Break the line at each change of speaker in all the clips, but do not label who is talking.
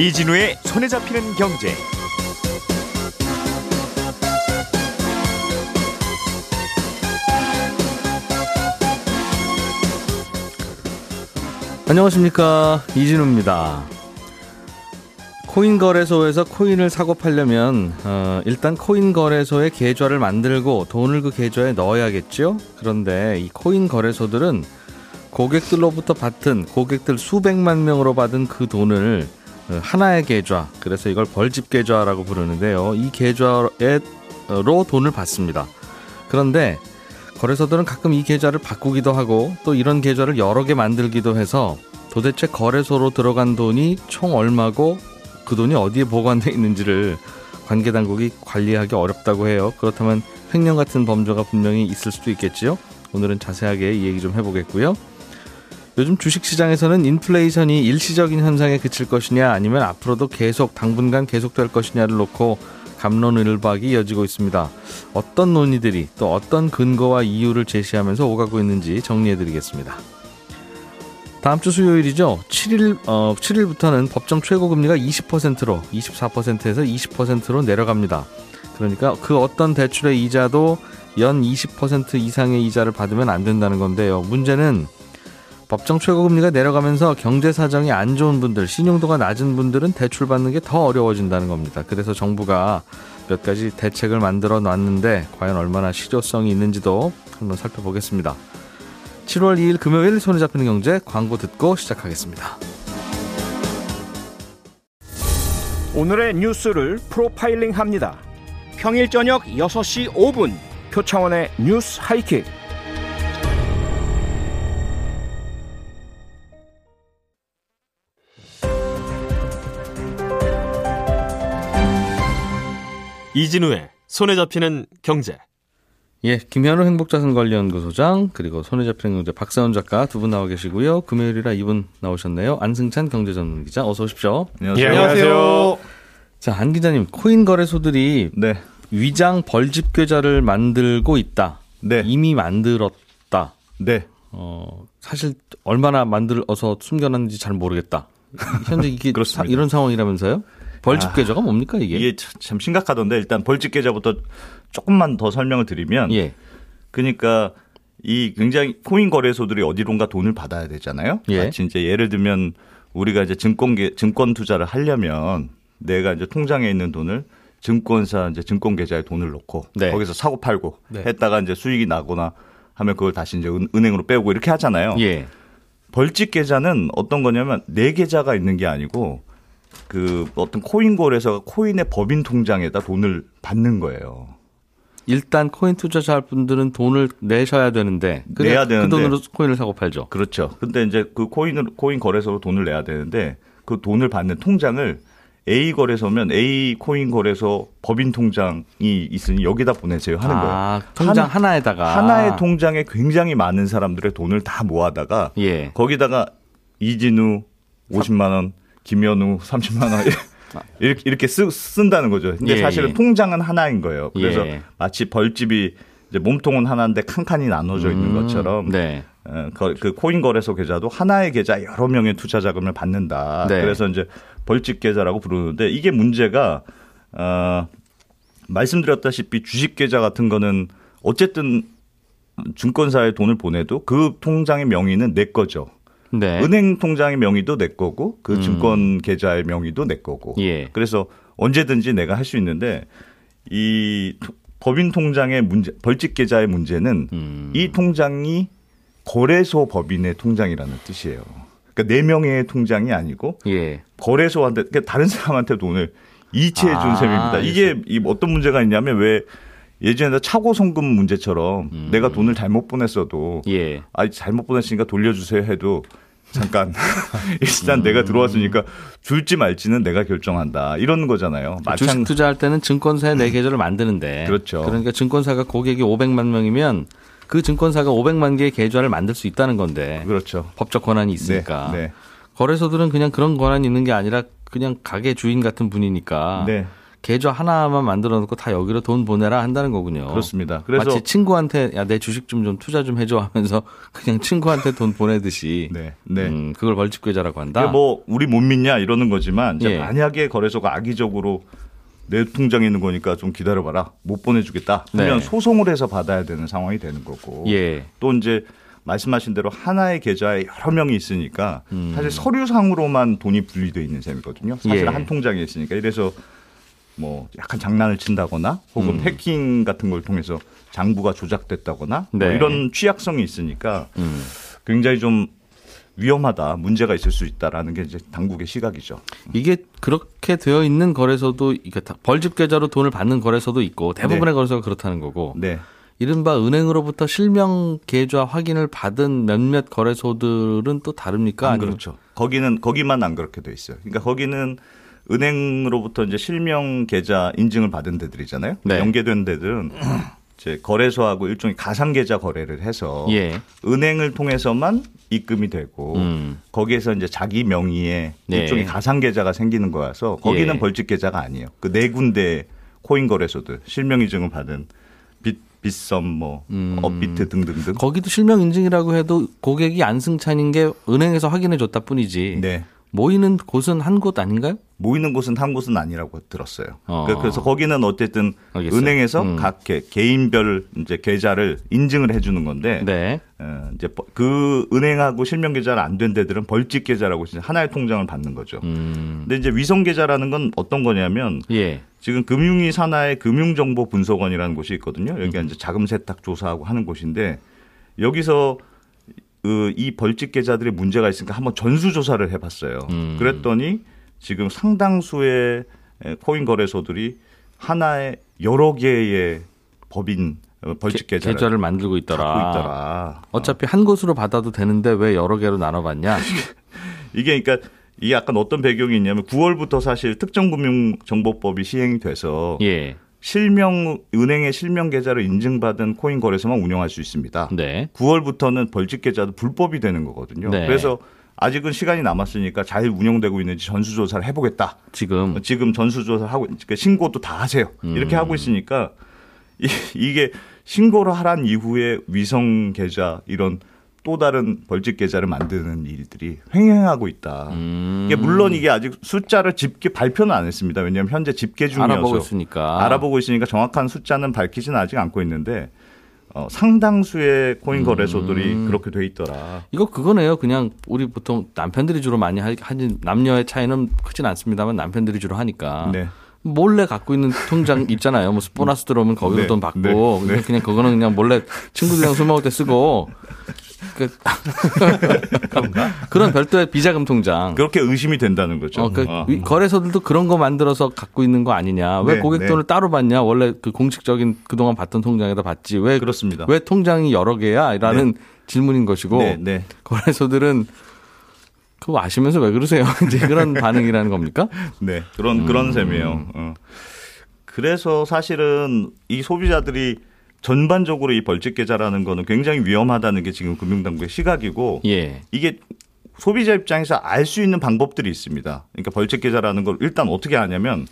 이진우의 손에 잡히는 경제.
안녕하십니까 이진우입니다. 코인 거래소에서 코인을 사고 팔려면 어, 일단 코인 거래소의 계좌를 만들고 돈을 그 계좌에 넣어야겠죠. 그런데 이 코인 거래소들은 고객들로부터 받은 고객들 수백만 명으로 받은 그 돈을 어, 하나의 계좌, 그래서 이걸 벌집 계좌라고 부르는데요. 이 계좌로 돈을 받습니다. 그런데 거래소들은 가끔 이 계좌를 바꾸기도 하고 또 이런 계좌를 여러 개 만들기도 해서 도대체 거래소로 들어간 돈이 총 얼마고 그 돈이 어디에 보관돼 있는지를 관계 당국이 관리하기 어렵다고 해요. 그렇다면 횡령 같은 범죄가 분명히 있을 수도 있겠지요. 오늘은 자세하게 이 얘기 좀 해보겠고요. 요즘 주식시장에서는 인플레이션이 일시적인 현상에 그칠 것이냐 아니면 앞으로도 계속 당분간 계속될 것이냐를 놓고 감론을박이 이어지고 있습니다. 어떤 논의들이 또 어떤 근거와 이유를 제시하면서 오가고 있는지 정리해드리겠습니다. 다음 주 수요일이죠. 7일 어, 7일부터는 법정 최고 금리가 20%로 24%에서 20%로 내려갑니다. 그러니까 그 어떤 대출의 이자도 연 20% 이상의 이자를 받으면 안 된다는 건데요. 문제는 법정 최고금리가 내려가면서 경제 사정이 안 좋은 분들, 신용도가 낮은 분들은 대출 받는 게 더 어려워진다는 겁니다. 그래서 정부가 몇 가지 대책을 만들어 놨는데 과연 얼마나 실효성이 있는지도 한번 살펴보겠습니다. 7월 2일 금요일 손에 잡히는 경제 광고 듣고 시작하겠습니다.
오늘의 뉴스를 프로파일링 합니다. 평일 저녁 6시 5분 표창원의 뉴스 하이킥.
이진우의 손에 잡히는 경제.
예, 김현우 행복자산관리연구소장 그리고 손에 잡히는 경제 박사원 작가 두 분 나와 계시고요. 금요일이라 이분 나오셨네요. 안승찬 경제전문기자 어서 오십시오.
안녕하세요.
예, 안녕하세요.
자, 안 기자님, 코인 거래소들이
네.
위장 벌집 계좌를 만들고 있다.
네.
이미 만들었다.
네.
어, 사실 얼마나 만들어서 숨겨놨는지 잘 모르겠다. 현재 이게
그렇습니다.
사- 이런 상황이라면서요? 벌집
아,
계좌가 뭡니까 이게?
이게 참- 참 심각하던데 일단 벌집 계좌부터 조금만 더 설명을 드리면
예.
그러니까 이 굉장히 코인 거래소들이 어디론가 돈을 받아야 되잖아요.
예.
마치 이제 예를 들면 우리가 이제 증권 계 증권 투자를 하려면 내가 이제 통장에 있는 돈을 증권사 이제 증권 계좌에 돈을 넣고
네.
거기서 사고 팔고
네.
했다가 이제 수익이 나거나 하면 그걸 다시 이제 은- 은행으로 빼고 이렇게 하잖아요.
예.
벌집 계좌는 어떤 거냐면 내 계좌가 있는 게 아니고 그 어떤 코인 거래소가 코인의 법인 통장에다 돈을 받는 거예요.
일단 코인 투자자 분들은 돈을 내셔야 되는데
내야
그
되는데.
돈으로 코인을 사고 팔죠.
그렇죠. 근데 이제 그 코인을 코인 거래소로 돈을 내야 되는데 그 돈을 받는 통장을 A 거래소면 A 코인 거래소 법인 통장이 있으니 여기다 보내세요 하는 거예요.
아, 통장
하나-
하나, 에다가
하나의 통장에 굉장히 많은 사람들의 돈을 다 모아다가
예.
거기다가 이진우 50만 원, 김현우 30만 원 이렇게 이렇게 쓰, 쓴다는 거죠. 근데
예,
사실은
예.
통장은 하나인 거예요. 그래서
예.
마치 벌집이 이제 몸통은 하나인데 칸칸이 나눠져 있는
음,
것처럼
네.
어, 그, 그 코인 거래소 계좌도 하나의 계좌 여러 명의 투자 자금을 받는다.
네.
그래서 이제 벌집 계좌라고 부르는데 이게 문제가 어, 말씀드렸다시피 주식 계좌 같은 거는 어쨌든 증권사에 돈을 보내도 그 통장의 명의는 내 거죠.
네.
은행 통장의 명의도 내 거고 그 증권 계좌의 명의도 내 거고.
예.
그래서 언제든지 내가 할 수 있는데 이 토- 법인 통장의 문제, 벌집 계좌의 문제는
음.
이 통장이 거래소 법인의 통장이라는 뜻이에요. 그러니까 네 명의 통장이 아니고
예.
거래소한테 그러니까 다른 사람한테 돈을 이체해 준
아,
셈입니다. 이게 이 어떤 문제가 있냐면 왜 예전에 차고 송금 문제처럼
음.
내가 돈을 잘못 보냈어도
예.
아 잘못 보냈으니까 돌려주세요 해도 잠깐 일단
음.
내가 들어왔으니까 줄지 말지는 내가 결정한다 이런 거잖아요.
주식
마찬
투자할 때는 증권사에 내 계좌를 만드는데
그렇죠.
그러니까 증권사가 고객이 500만 명이면 그 증권사가 500만 개의 계좌를 만들 수 있다는 건데
그렇죠.
법적 권한이 있으니까
네,
거래소들은 그냥 그런 권한이 있는 게 아니라 그냥 가게 주인 같은 분이니까
네.
계좌 하나만 만들어 놓고 다 여기로 돈 보내라 한다는 거군요.
그렇습니다. 그래서
마치 친구한테 야 내 주식 좀 좀 투자 좀 해줘 하면서 그냥 친구한테 돈 보내듯이
네, 네.
음, 그걸 벌집 계좌라고 한다.
뭐 우리 못 믿냐 이러는 거지만
예.
만약에 거래소가 악의적으로 내 통장에 있는 거니까 좀 기다려봐라 못 보내주겠다 하면
네.
소송을 해서 받아야 되는 상황이 되는 거고
예.
또 이제 말씀하신 대로 하나의 계좌에 여러 명이 있으니까
음.
사실 서류상으로만 돈이 분리돼 있는 셈이거든요. 사실
예.
한 통장에 있으니까 이래서 뭐 약간 장난을 친다거나 혹은
음.
해킹 같은 걸 통해서 장부가 조작됐다거나 뭐
네.
이런 취약성이 있으니까
음.
굉장히 좀 위험하다 문제가 있을 수 있다라는 게 이제 당국의 시각이죠.
이게 그렇게 되어 있는 거래소도 이게 다 벌집 계좌로 돈을 받는 거래소도 있고 대부분의 거래소가 그렇다는 거고
네.
이른바 은행으로부터 실명 계좌 확인을 받은 몇몇 거래소들은 또 다릅니까?
안 그렇죠. 거기는 거기만 안 그렇게 돼 있어요. 그러니까 거기는 은행으로부터 이제 실명 계좌 인증을 받은 데들이잖아요.
네.
연계된 데들은 이제 거래소하고 일종의 가상 계좌 거래를 해서
예.
은행을 통해서만 입금이 되고
음.
거기에서 이제 자기 명의의
네.
일종의 가상 계좌가 생기는 거라서 거기는
예.
벌집 계좌가 아니에요. 그 네 군데 코인 거래소들 실명 인증을 받은 빗 빗썸 뭐
음.
업비트 등등등.
거기도 실명 인증이라고 해도 고객이 안승찬인 게 은행에서 확인해 줬다 뿐이지.
네.
모이는 곳은 한 곳 아닌가요?
모이는 곳은 한 곳은 아니라고 들었어요.
어.
그- 그래서 거기는 어쨌든
알겠어요.
은행에서
음.
각 개, 개인별 이제 계좌를 인증을 해주는 건데
네.
어, 이제 버- 그 은행하고 실명 계좌가 안된 데들은 벌집 계좌라고 진짜 하나의 통장을 받는 거죠.
음.
근데 이제 위성 계좌라는 건 어떤 거냐면
예.
지금 금융위 산하의 금융정보분석원이라는 곳이 있거든요. 여기가
음.
이제 자금 세탁 조사하고 하는 곳인데 여기서 그 이 벌집 계좌들이 문제가 있으니까 한번 전수 조사를 해봤어요.
음.
그랬더니 지금 상당수의 에, 코인 거래소들이 하나의 여러 개의 법인 어, 벌집
게-
계좌를
계좌를 만들고 있더라.
있더라.
어차피 한 곳으로 받아도 되는데 왜 여러 개로 나눠봤냐?
이게 그러니까 이게 약간 어떤 배경이 있냐면 9월부터 사실 특정금융정보법이 시행이 돼서
예.
실명 은행의 실명 계좌를 인증받은 코인 거래소만 운영할 수 있습니다.
네.
9월부터는 벌집 계좌도 불법이 되는 거거든요.
네.
그래서 아직은 시간이 남았으니까 잘 운영되고 있는지 전수조사를 해보겠다.
지금
지금 전수조사를 하고 그러니까 신고도 다 하세요.
음.
이렇게 하고 있으니까 이, 이게 신고를 하란 이후에 위성 계좌 이런 또 다른 벌집 계좌를 만드는 일들이 횡행하고 있다.
음.
이게 물론 이게 아직 숫자를 집계 발표는 안 했습니다. 왜냐하면 현재 집계 중이어서
알아보고 있으니까.
알아보고 있으니까 정확한 숫자는 밝히지는 아직 않고 있는데 어, 상당수의 코인 거래소들이
음.
그렇게 돼 있더라.
이거 그거네요. 그냥 우리 보통 남편들이 주로 많이 하- 하는 남녀의 차이는 크진 않습니다만 남편들이 주로 하니까
네.
몰래 갖고 있는 통장 있잖아요. 뭐 보너스 들어오면 거기로
네,
돈 받고
네, 네.
그냥 그거는 그냥 몰래 친구들이랑 술 먹을 때 쓰고 그 그런 별도의 비자금 통장.
그렇게 의심이 된다는 거죠.
어, 그
어.
위- 거래소들도 그런 거 만들어서 갖고 있는 거 아니냐? 왜
네,
고객
네.
돈을 따로 받냐? 원래 그 공식적인 그동안 받던 통장에다 받지. 왜,
그렇습니다.
왜 통장이 여러 개야? 라는 질문인 것이고.
네, 네.
거래소들은 그거 아시면서 왜 그러세요? 이제 그런 반응이라는 겁니까?
네, 그런 그런 셈이에요. 어. 그래서 사실은 이 소비자들이 전반적으로 이 벌집 계좌라는 거는 굉장히 위험하다는 게 지금 금융당국의 시각이고
예.
이게 소비자 입장에서 알 수 있는 방법들이 있습니다. 그러니까 벌집 계좌라는 걸 일단 어떻게 하냐면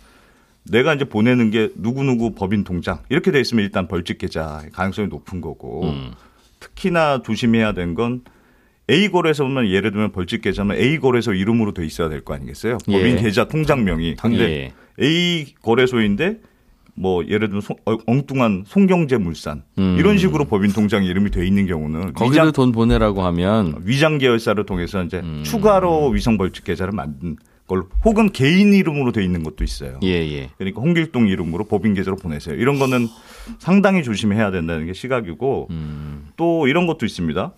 내가 이제 보내는 게 누구누구 법인 통장 이렇게 돼 있으면 일단 벌집 계좌의 가능성이 높은 거고
음.
특히나 조심해야 되는 건 A 거래소 보면 예를 들면 벌집 계좌면 A 거래소 이름으로 돼 있어야 될 거 아니겠어요?
예.
법인 계좌 통장명이. 근데
예.
A 거래소인데 뭐 예를 들면 송- 어, 엉뚱한 송경제물산
음.
이런 식으로 법인 통장 이름이 돼 있는 경우는
거기도
위장,
돈 보내라고 하면
위장 계열사를 통해서 이제
음.
추가로 위성 벌집 계좌를 만든 걸 혹은 개인 이름으로 돼 있는 것도 있어요.
예, 예.
그러니까 홍길동 이름으로 법인 계좌로 보내세요. 이런 거는 상당히 조심해야 된다는 게 시각이고
음.
또 이런 것도 있습니다.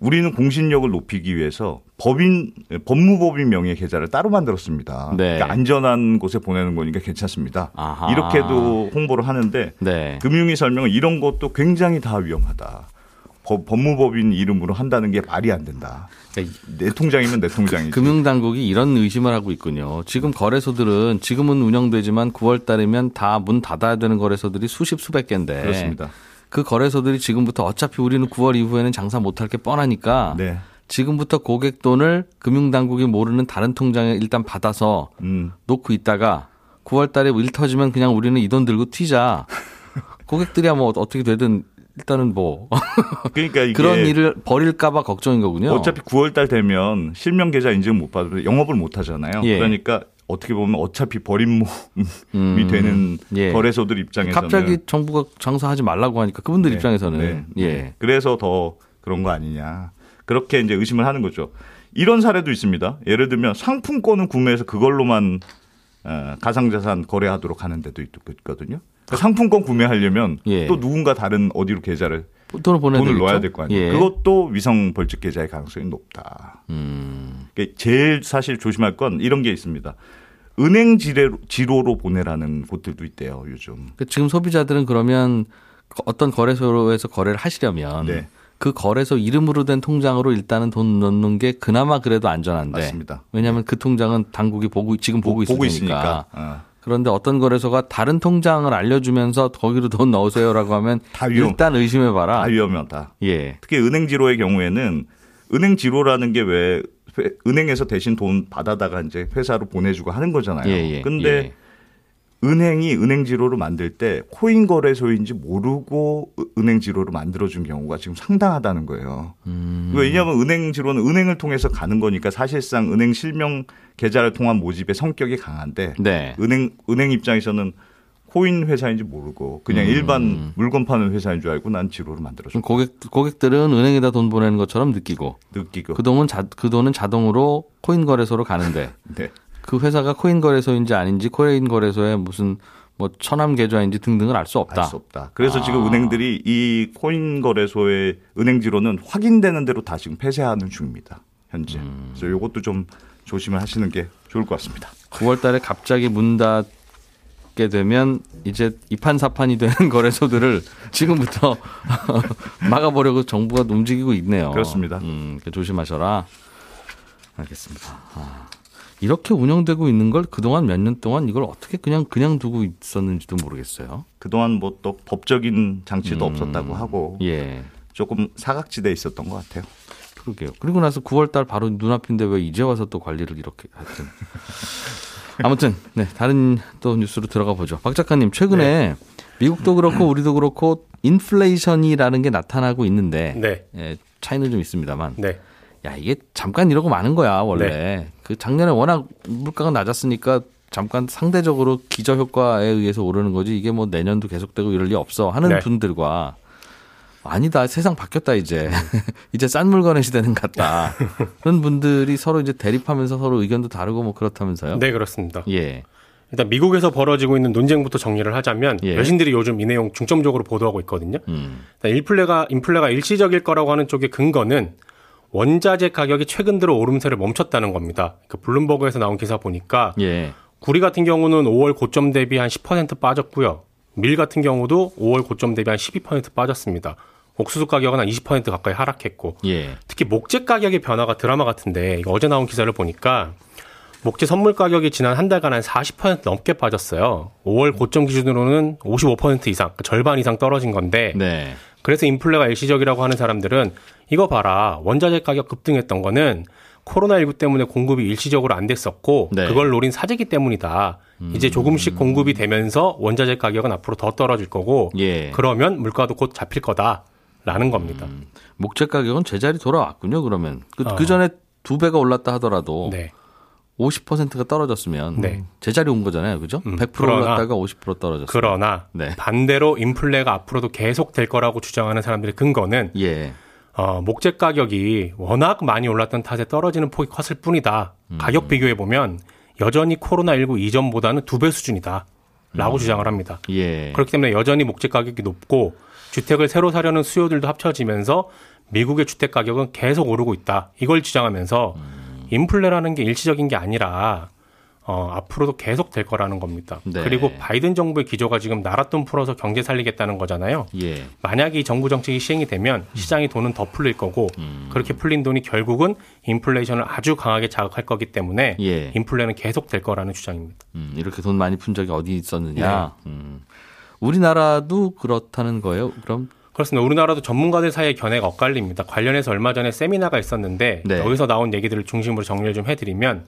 우리는 공신력을 높이기 위해서 법인 법무법인 명의 계좌를 따로 만들었습니다.
네.
그러니까 안전한 곳에 보내는 거니까 괜찮습니다.
아하.
이렇게도 홍보를 하는데
네.
금융위 설명은 이런 것도 굉장히 다 위험하다. 법, 법무법인 이름으로 한다는 게 말이 안 된다.
그러니까
내 통장이면 내 통장이지.
금융당국이 이런 의심을 하고 있군요. 지금 거래소들은 지금은 운영되지만 9월 달이면 다 문 닫아야 되는 거래소들이 수십 수백 개인데
그렇습니다.
그 거래소들이 지금부터 어차피 우리는 9월 이후에는 장사 못할 게 뻔하니까
네.
지금부터 고객 돈을 금융당국이 모르는 다른 통장에 일단 받아서
음.
놓고 있다가 9월 달에 일 터지면 그냥 우리는 이 돈 들고 튀자. 고객들이야 뭐 어떻게 되든 일단은 뭐
그러니까 이게
그런 일을 벌일까봐 걱정인 거군요.
어차피 9월 달 되면 실명 계좌 인증 못 받으면 영업을 못 하잖아요.
예.
그러니까 어떻게 보면 어차피 버림목이
음,
되는
예.
거래소들 입장에서는
갑자기 정부가 장사하지 말라고 하니까 그분들
네,
입장에서는
네.
예.
그래서 더 그런 거 아니냐. 그렇게 이제 의심을 하는 거죠. 이런 사례도 있습니다. 예를 들면 상품권을 구매해서 그걸로만 어, 가상자산 거래하도록 하는 데도 있- 있거든요. 그러니까 상품권 구매하려면
예.
또 누군가 다른 어디로 계좌를
돈을 보내
돈을 넣어야 될 거 아니에요.
예.
그것도 위성 벌칙 계좌의 가능성이 높다.
음.
그러니까 제일 사실 조심할 건 이런 게 있습니다. 은행 지뢰로, 지로로 보내라는 곳들도 있대요, 요즘.
그 지금 소비자들은 그러면 어떤 거래소에서 거래를 하시려면
네.
그 거래소 이름으로 된 통장으로 일단은 돈 넣는 게 그나마 그래도 안전한데
맞습니다.
왜냐하면 그 통장은 당국이 보고 지금 보고
보고. 있으니까. 어.
그런데 어떤 거래소가 다른 통장을 알려주면서 거기로 돈 넣으세요라고 하면. 일단 의심해봐라.
다 위험하다.
예.
특히 은행 지로의 경우에는 은행 지로라는 게 왜 은행에서 대신 돈 받아다가 이제 회사로 보내주고 하는 거잖아요.
예, 예,
근데
예.
은행이 은행 지로를 만들 때 코인 거래소인지 모르고 으- 은행 지로를 만들어준 경우가 지금 상당하다는 거예요.
음.
왜냐하면 은행 지로는 은행을 통해서 가는 거니까 사실상 은행 실명 계좌를 통한 모집의 성격이 강한데
네.
은행 은행 입장에서는 코인 회사인지 모르고 그냥
음.
일반 물건 파는 회사인 줄 알고 난 지로를
그럼 고객 고객들은 은행에다 돈 보내는 것처럼 느끼고
느끼고
그 돈은 자, 그 돈은 자동으로 코인 거래소로 가는데
네.
그 회사가 코인 거래소인지 아닌지 코인 거래소에 무슨 뭐 천함 계좌인지 등등을 알 수 없다.
알 수 없다. 그래서
아.
지금 은행들이 이 코인 거래소의 은행지로는 확인되는 대로 다 지금 폐쇄하는 중입니다. 현재.
음.
그래서 이것도 좀 조심을 하시는 게 좋을 것 같습니다.
9월 달에 갑자기 문 닫 게 되면 이제 이판사판이 되는 거래소들을 지금부터 막아보려고 정부가 움직이고 있네요.
그렇습니다.
음, 조심하셔라. 알겠습니다. 아, 이렇게 운영되고 있는 걸 그동안 몇 년 동안 이걸 어떻게 그냥 그냥 두고 있었는지도 모르겠어요.
그동안 뭐 또 법적인 장치도
음.
없었다고 하고
예.
조금 사각지대에 있었던 것 같아요.
그러게요. 그리고 나서 9월 달 바로 눈앞인데 왜 이제 와서 또 관리를 이렇게 하여튼. 아무튼 네, 다른 또 뉴스로 들어가 보죠. 박 작가님, 최근에 미국도 그렇고 우리도 그렇고 인플레이션이라는 게 나타나고 있는데
네.
예, 차이는 좀 있습니다만
네.
야, 이게 잠깐 이러고 마는 거야, 원래. 그 작년에 워낙 물가가 낮았으니까 잠깐 상대적으로 기저 효과에 의해서 오르는 거지 이게 뭐 내년도 계속되고 이럴 리 없어 하는
네.
분들과 아니다 세상 바뀌었다 이제 이제 싼 물건의 시대는 갔다 그런 분들이 서로 이제 대립하면서 서로 의견도 다르고 뭐 그렇다면서요?
네, 그렇습니다.
예.
일단 미국에서 벌어지고 있는 논쟁부터 정리를 하자면
예.
여신들이 요즘 이 내용 중점적으로 보도하고 있거든요.
음.
일단 인플레가 인플레가 일시적일 거라고 하는 쪽의 근거는 원자재 가격이 최근 들어 오름세를 멈췄다는 겁니다. 그 블룸버그에서 나온 기사 보니까
예.
구리 같은 경우는 5월 고점 대비 한 10% 빠졌고요. 밀 같은 경우도 5월 고점 대비 한 12% 빠졌습니다. 옥수수 가격은 한 20% 가까이 하락했고
예.
특히 목재 가격의 변화가 드라마 같은데 어제 나온 기사를 보니까 목재 선물 가격이 지난 한 달간 한 40% 넘게 빠졌어요. 5월 고점 기준으로는 55% 이상, 그 절반 이상 떨어진 건데
네.
그래서 인플레가 일시적이라고 하는 사람들은 이거 봐라. 원자재 가격 급등했던 거는 코로나19 때문에 공급이 일시적으로 안 됐었고
네.
그걸 노린 사재기 때문이다. 이제 조금씩 공급이 되면서 원자재 가격은 앞으로 더 떨어질 거고
예.
그러면 물가도 곧 잡힐 거다라는 겁니다.
목재 가격은 제자리 돌아왔군요. 그러면 그,
어.
그 전에 두 배가 올랐다 하더라도
네.
50%가 떨어졌으면
네.
제자리 온 거잖아요. 그죠?
음,
100%
그러나-
올랐다가 50% 떨어졌어요.
그러나
네.
반대로 인플레가 앞으로도 계속 될 거라고 주장하는 사람들의 근거는
예.
어, 목재 가격이 워낙 많이 올랐던 탓에 떨어지는 폭이 컸을 뿐이다. 가격 비교해 보면 여전히 코로나19 이전보다는 두 배 수준이다. 라고 주장을 합니다.
예.
그렇기 때문에 여전히 목재 가격이 높고 주택을 새로 사려는 수요들도 합쳐지면서 미국의 주택 가격은 계속 오르고 있다. 이걸 주장하면서 인플레라는 게 일시적인 게 아니라 어, 앞으로도 계속 될 거라는 겁니다.
네.
그리고 바이든 정부의 기조가 지금 나랏돈 풀어서 경제 살리겠다는 거잖아요.
예.
만약에 이 정부 정책이 시행이 되면 시장의 돈은 더 풀릴 거고
음.
그렇게 풀린 돈이 결국은 인플레이션을 아주 강하게 자극할 거기 때문에
예.
인플레는 계속 될 거라는 주장입니다.
음, 이렇게 돈 많이 푼 적이 어디 있었느냐. 음. 우리나라도 그렇다는 거예요. 그럼
그렇습니다. 우리나라도 전문가들 사이의 견해가 엇갈립니다. 관련해서 얼마 전에 세미나가 있었는데
네.
여기서 나온 얘기들을 중심으로 정리를 좀 해드리면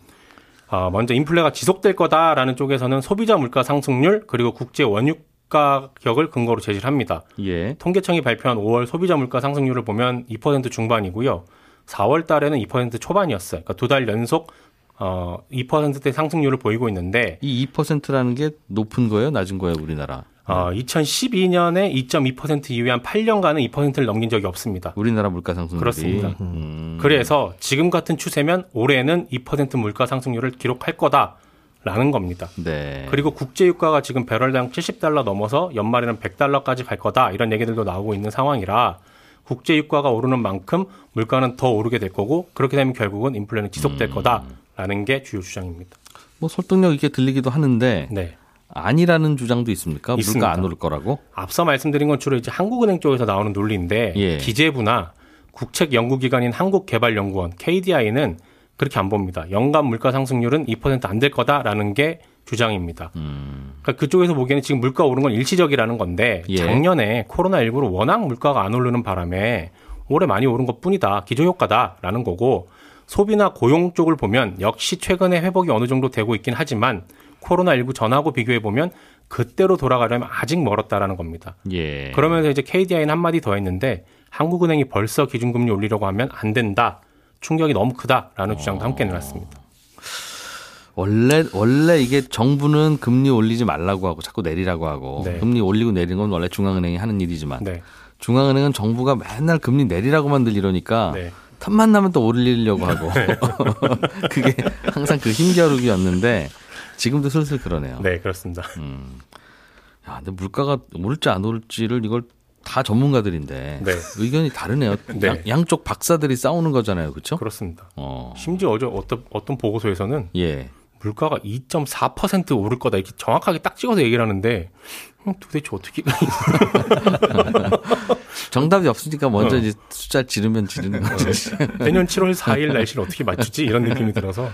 어, 먼저 인플레가 지속될 거다라는 쪽에서는 소비자 물가 상승률 그리고 국제 원유 가격을 근거로 제시를 합니다.
예.
통계청이 발표한 5월 소비자 물가 상승률을 보면 2% 중반이고요. 4월 달에는 2% 초반이었어요. 그러니까 두 달 연속 어 2%대 상승률을 보이고 있는데
이 2%라는 게 높은 거예요, 낮은 거예요, 우리나라?
어 2012년에 2.2% 이후에 한 8년간은 2%를 넘긴 적이 없습니다.
우리나라 물가 상승률이
그렇습니다.
음.
그래서 지금 같은 추세면 올해는 2% 물가 상승률을 기록할 거다 라는 겁니다.
네.
그리고 국제 유가가 지금 배럴당 70달러 넘어서 연말에는 100달러까지 갈 거다 이런 얘기들도 나오고 있는 상황이라 국제 유가가 오르는 만큼 물가는 더 오르게 될 거고 그렇게 되면 결국은 인플레는 지속될
음.
거다라는 게 주요 주장입니다.
뭐 설득력 있게 들리기도 하는데
네.
아니라는 주장도 있습니까?
있습니다.
물가 안 오를 거라고?
앞서 말씀드린 건 주로 이제 한국은행 쪽에서 나오는 논리인데
예.
기재부나 국책 연구기관인 한국개발연구원 KDI는 그렇게 안 봅니다. 연간 물가 상승률은 2%안 될 거다라는 게 주장입니다.
음.
그러니까 그쪽에서 보기에는 지금 물가 오른 건 일시적이라는 건데
예.
작년에 코로나19로 워낙 물가가 안 오르는 바람에 올해 많이 오른 것 뿐이다. 기저효과다라는 거고 소비나 고용 쪽을 보면 역시 최근에 회복이 어느 정도 되고 있긴 하지만 코로나19 전하고 비교해 보면 그때로 돌아가려면 아직 멀었다라는 겁니다.
예.
그러면서 이제 KDI는 한마디 더 했는데 한국은행이 벌써 기준금리 올리려고 하면 안 된다. 충격이 너무 크다라는 주장도 함께 내놨습니다.
원래 원래 이게 정부는 금리 올리지 말라고 하고 자꾸 내리라고 하고
네.
금리 올리고 내리는 건 원래 중앙은행이 하는 일이지만
네.
중앙은행은 정부가 맨날 금리 내리라고만 들 이러니까
네.
틈만 나면 또 올리려고 하고 그게 항상 그 힘겨루기였는데 지금도 슬슬 그러네요.
네, 그렇습니다.
야, 근데 물가가 오를지 안 오를지를 이걸 다 전문가들인데
네.
의견이 다르네요.
네.
양, 쪽 박사들이 싸우는 거잖아요, 그렇죠?
그렇습니다.
어,
심지어 어제 어떤 어떤 보고서에서는
예.
물가가 2.4% 오를 거다 이렇게 정확하게 딱 찍어서 얘기를 하는데 음, 도대체 어떻게
정답이 없으니까 먼저
어.
이제 숫자 지르면 지르는 거지.
내년 7월 4일 날씨를 어떻게 맞추지 이런 느낌이 들어서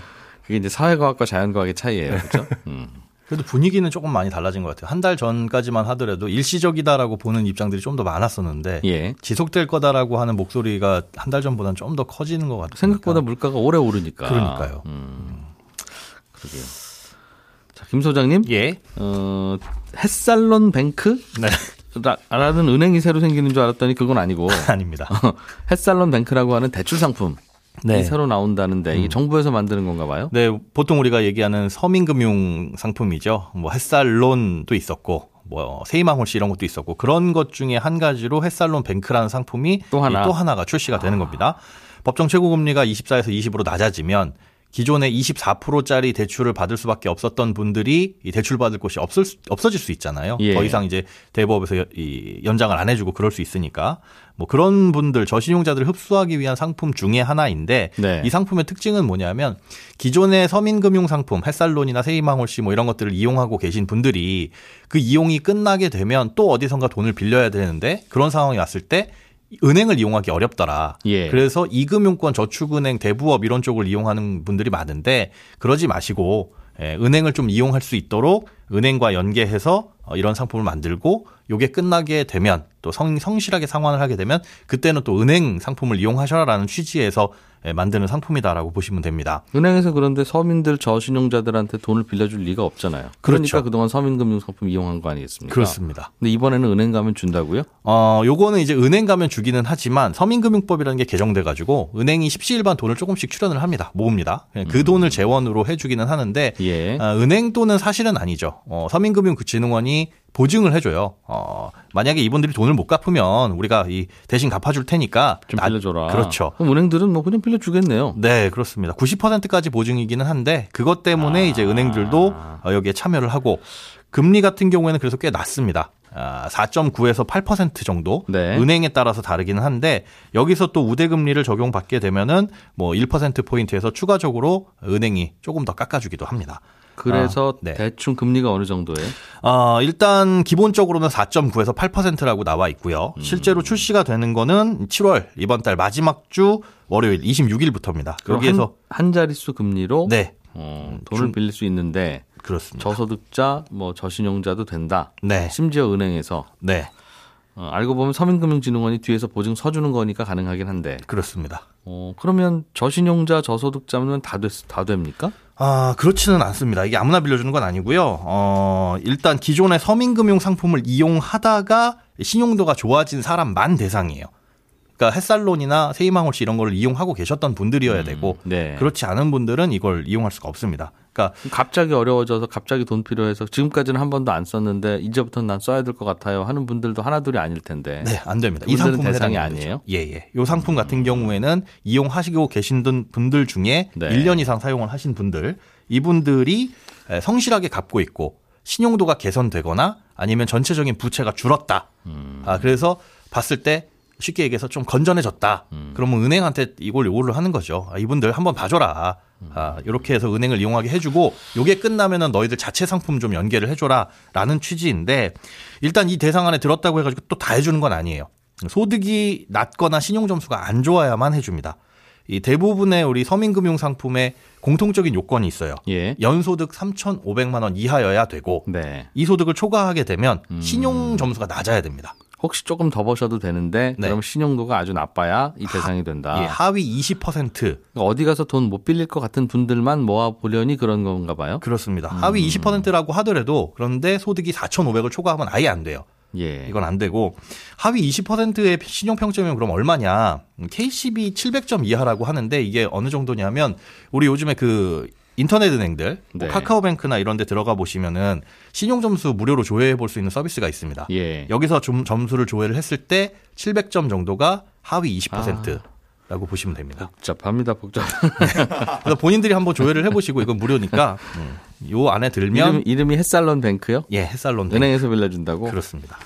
그게 이제 사회과학과 자연과학의 차이예요, 그렇죠? 음.
그래도 분위기는 조금 많이 달라진 것 같아요. 한 달 전까지만 하더라도 일시적이다라고 보는 입장들이 좀 더 많았었는데
예.
지속될 거다라고 하는 목소리가 한 달 전보다는 좀 더 커지는 것 같아요.
생각보다 물가가 오래 오르니까.
그러니까요.
음. 그러게요. 자, 김 소장님.
예.
어, 햇살론 뱅크?
네.
라- 라는 은행이 새로 생기는 줄 알았더니 그건 아니고
아닙니다.
햇살론 뱅크라고 하는 대출 상품이
네.
새로 나온다는데 이게 정부에서 만드는 건가 봐요?
네, 보통 우리가 얘기하는 서민금융 상품이죠. 뭐 햇살론도 있었고, 뭐 새희망홀씨 이런 것도 있었고 그런 것 중에 한 가지로 햇살론 뱅크라는 상품이
또 하나. 아.
이또 하나가 출시가 되는 겁니다. 법정 최고 금리가 24에서 20으로 낮아지면 기존에 24%짜리 대출을 받을 수밖에 없었던 분들이 이 대출 받을 곳이 없을 수- 없어질 수 있잖아요.
예.
더 이상 이제 대법에서 여- 이 연장을 안 해주고 그럴 수 있으니까 뭐 그런 분들 저신용자들을 흡수하기 위한 상품 중에 하나인데
네.
이 상품의 특징은 뭐냐면 기존의 서민금융 상품 햇살론이나 세이망홀씨 뭐 이런 것들을 이용하고 계신 분들이 그 이용이 끝나게 되면 또 어디선가 돈을 빌려야 되는데 그런 상황이 왔을 때 은행을 이용하기 어렵더라.
예.
그래서 이금융권, 저축은행, 대부업 이런 쪽을 이용하는 분들이 많은데 그러지 마시고 예, 은행을 좀 이용할 수 있도록 은행과 연계해서 어, 이런 상품을 만들고 요게 끝나게 되면 또 성, 성실하게 상환을 하게 되면 그때는 또 은행 상품을 이용하셔라라는 취지에서 예, 만드는 상품이다라고 보시면 됩니다.
은행에서 그런데 서민들 저신용자들한테 돈을 빌려줄 리가 없잖아요. 그러니까
그렇죠.
그동안 서민금융 상품 이용한 거 아니겠습니까?
그렇습니다.
근데 이번에는 은행 가면 준다고요?
어, 요거는 이제 은행 가면 주기는 하지만 서민금융법이라는 게 개정돼 가지고 은행이 십시일반 돈을 조금씩 출연을 합니다. 모읍니다. 그냥 그 돈을 재원으로 해 주기는 하는데
예.
아, 은행 돈은 사실은 아니죠. 어, 서민금융진흥원이 보증을 해줘요. 어, 만약에 이분들이 돈을 못 갚으면 우리가 이 대신 갚아줄 테니까
좀
나-
빌려줘라.
그렇죠.
그럼 은행들은 뭐 그냥 빌려주겠네요.
네, 그렇습니다. 90%까지 보증이기는 한데 그것 때문에 이제 은행들도 어, 여기에 참여를 하고 금리 같은 경우에는 그래서 꽤 낮습니다. 아, 4.9에서 8% 정도
네.
은행에 따라서 다르기는 한데 여기서 또 우대 금리를 적용받게 되면은 뭐 1% 포인트에서 추가적으로 은행이 조금 더 깎아주기도 합니다.
그래서
아, 네.
대충 금리가 어느 정도예요?
어, 일단 기본적으로는 4.9에서 8%라고 나와 있고요.
음.
실제로 출시가 되는 거는 7월 이번 달 마지막 주 월요일 26일부터입니다.
그럼
여기에서
한, 한 자릿수 금리로
네,
어, 돈을 빌릴 수 있는데
그렇습니다.
저소득자, 뭐 저신용자도 된다.
네.
심지어 은행에서
네.
어, 알고 보면 서민금융진흥원이 뒤에서 보증 서주는 거니까 가능하긴 한데.
그렇습니다.
어, 그러면 저신용자, 저소득자면 다, 됐, 다 됩니까?
아, 그렇지는 않습니다. 이게 아무나 빌려주는 건 아니고요. 어, 일단 기존의 서민금융 상품을 이용하다가 신용도가 좋아진 사람만 대상이에요. 그러니까 햇살론이나 세이망홀씨 이런 걸 이용하고 계셨던 분들이어야 되고
네.
그렇지 않은 분들은 이걸 이용할 수가 없습니다. 그러니까
갑자기 어려워져서 갑자기 돈 필요해서 지금까지는 한 번도 안 썼는데 이제부터는 난 써야 될 것 같아요 하는 분들도 하나둘이 아닐 텐데.
네, 안 됩니다. 이 상품
대상이 아니에요?
예, 예. 요 상품 같은 경우에는 이용하시고 계신 분들 중에
네.
1년 이상 사용을 하신 분들, 이분들이 성실하게 갚고 있고 신용도가 개선되거나 아니면 전체적인 부채가 줄었다.
음.
아, 그래서 봤을 때 쉽게 얘기해서 좀 건전해졌다.
음.
그러면 은행한테 이걸 요구를 하는 거죠. 아, 이분들 한번 봐줘라. 아, 이렇게 해서 은행을 이용하게 해주고 요게 끝나면은 너희들 자체 상품 좀 연계를 해줘라라는 취지인데 일단 이 대상 안에 들었다고 해가지고 또 다 해주는 건 아니에요. 소득이 낮거나 신용 점수가 안 좋아야만 해줍니다. 이 대부분의 우리 서민금융 상품에 공통적인 요건이 있어요.
예.
연소득 3,500만 원 이하여야 되고
네.
이 소득을 초과하게 되면
음.
신용 점수가 낮아야 됩니다.
혹시 조금 더 버셔도 되는데
네.
그럼 신용도가 아주 나빠야 이 대상이 된다.
예, 하위 20%
그러니까 어디 가서 돈 못 빌릴 것 같은 분들만 모아 보려니 그런 건가 봐요.
그렇습니다. 하위 20%라고 하더라도 그런데 소득이 4,500을 초과하면 아예 안 돼요.
예.
이건 안 되고 하위 20%의 신용 평점이면 그럼 얼마냐? KCB 700점 이하라고 하는데 이게 어느 정도냐면 우리 요즘에 그 인터넷 은행들 뭐
네.
카카오뱅크나 이런 데 들어가 보시면은 신용 점수 무료로 조회해 볼 수 있는 서비스가 있습니다.
예.
여기서 좀 점수를 조회를 했을 때 700점 정도가 하위 20%라고 보시면 됩니다.
복잡합니다, 복잡.
그래서 본인들이 한번 조회를 해보시고 이건 무료니까 음, 요 안에 들면
이름, 이름 이 햇살론 뱅크요?
예 햇살론
은행에서 빌려준다고?
그렇습니다.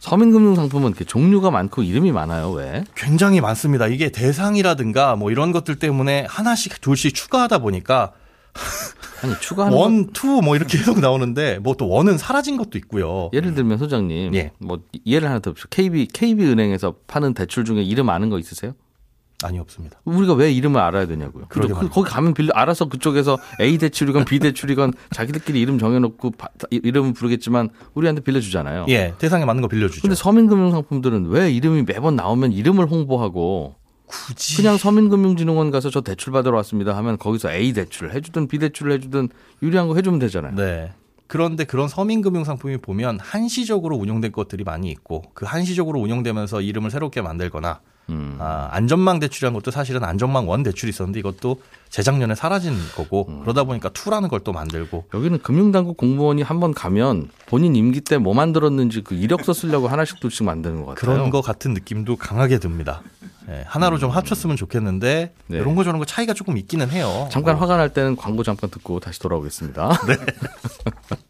서민금융 상품은 이렇게 종류가 많고 이름이 많아요. 왜?
굉장히 많습니다. 이게 대상이라든가 뭐 이런 것들 때문에 하나씩 둘씩 추가하다 보니까
아니 추가하는 건-
one, two 뭐 이렇게 계속 나오는데 뭐 또 one은 사라진 것도 있고요.
예를 들면 소장님,
예.
뭐 예를 하나 더 봅시다. KB KB 은행에서 파는 대출 중에 이름 아는 거 있으세요?
아니 없습니다.
우리가 왜 이름을 알아야 되냐고요.
그러게
그. 거기 가면 빌려 알아서 그쪽에서 A 대출이건 B 대출이건 자기들끼리 이름 정해놓고 바- 이름은 부르겠지만 우리한테 빌려주잖아요.
예, 대상에 맞는 거 빌려주죠.
근데 서민금융 상품들은 왜 이름이 매번 나오면 이름을 홍보하고
굳이
그냥 서민금융진흥원 가서 저 대출 받으러 왔습니다 하면 거기서 A 대출을 해주든 B 대출을 해주든 유리한 거 해주면 되잖아요.
네. 그런데 그런 서민금융 상품이 보면 한시적으로 운용된 것들이 많이 있고 그 한시적으로 운용되면서 이름을 새롭게 만들거나
음.
아, 안전망 대출이라는 것도 사실은 안전망 원 대출이 있었는데 이것도 재작년에 사라진 거고
음.
그러다 보니까 투라는 걸 또 만들고
여기는 금융당국 공무원이 한번 가면 본인 임기 때 뭐 만들었는지 그 이력서 쓰려고 하나씩 둘씩 만드는 것 같아요.
그런 거 같은 느낌도 강하게 듭니다. 예, 하나로 좀 합쳤으면 좋겠는데
네.
이런 거 저런 거 차이가 조금 있기는 해요.
잠깐
어,
화가 날 때는 광고 잠깐 듣고 다시 돌아오겠습니다. 네.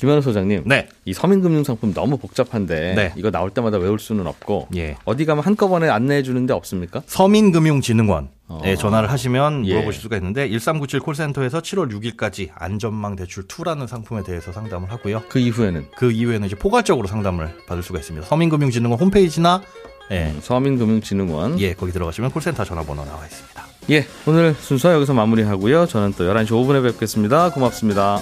김현우 소장님,
네.
이 서민금융 상품 너무 복잡한데
네.
이거 나올 때마다 외울 수는 없고
예.
어디 가면 한꺼번에 안내해 주는 데 없습니까?
서민금융진흥원에
어.
전화를 하시면
예.
물어보실 수가 있는데 1397 콜센터에서 7월 6일까지 안전망 대출 2라는 상품에 대해서 상담을 하고요.
그 이후에는
그 이후에는 이제 포괄적으로 상담을 받을 수가 있습니다. 서민금융진흥원 홈페이지나 예,
서민금융진흥원
예 거기 들어가시면 콜센터 전화번호 나와 있습니다.
예, 오늘 순서 여기서 마무리하고요. 저는 또 11시 5분에 뵙겠습니다. 고맙습니다.